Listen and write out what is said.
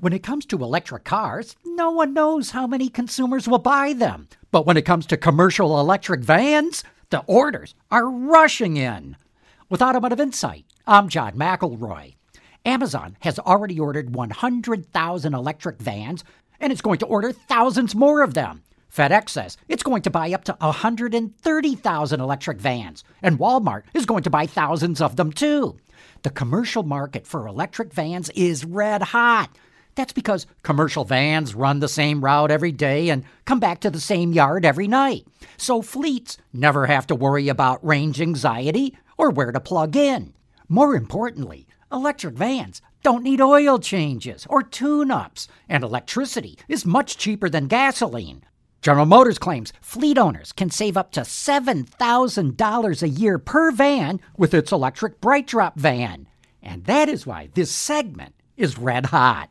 When it comes to electric cars, no one knows how many consumers will buy them. But when it comes to commercial electric vans, the orders are rushing in. With Automotive Insight, I'm John McElroy. Amazon has already ordered 100,000 electric vans, and it's going to order thousands more of them. FedEx says it's going to buy up to 130,000 electric vans, and Walmart is going to buy thousands of them too. The commercial market for electric vans is red hot. That's because commercial vans run the same route every day and come back to the same yard every night. So fleets never have to worry about range anxiety or where to plug in. More importantly, electric vans don't need oil changes or tune ups, and electricity is much cheaper than gasoline. General Motors claims fleet owners can save up to $7,000 a year per van with its electric BrightDrop van. And that is why this segment is red hot.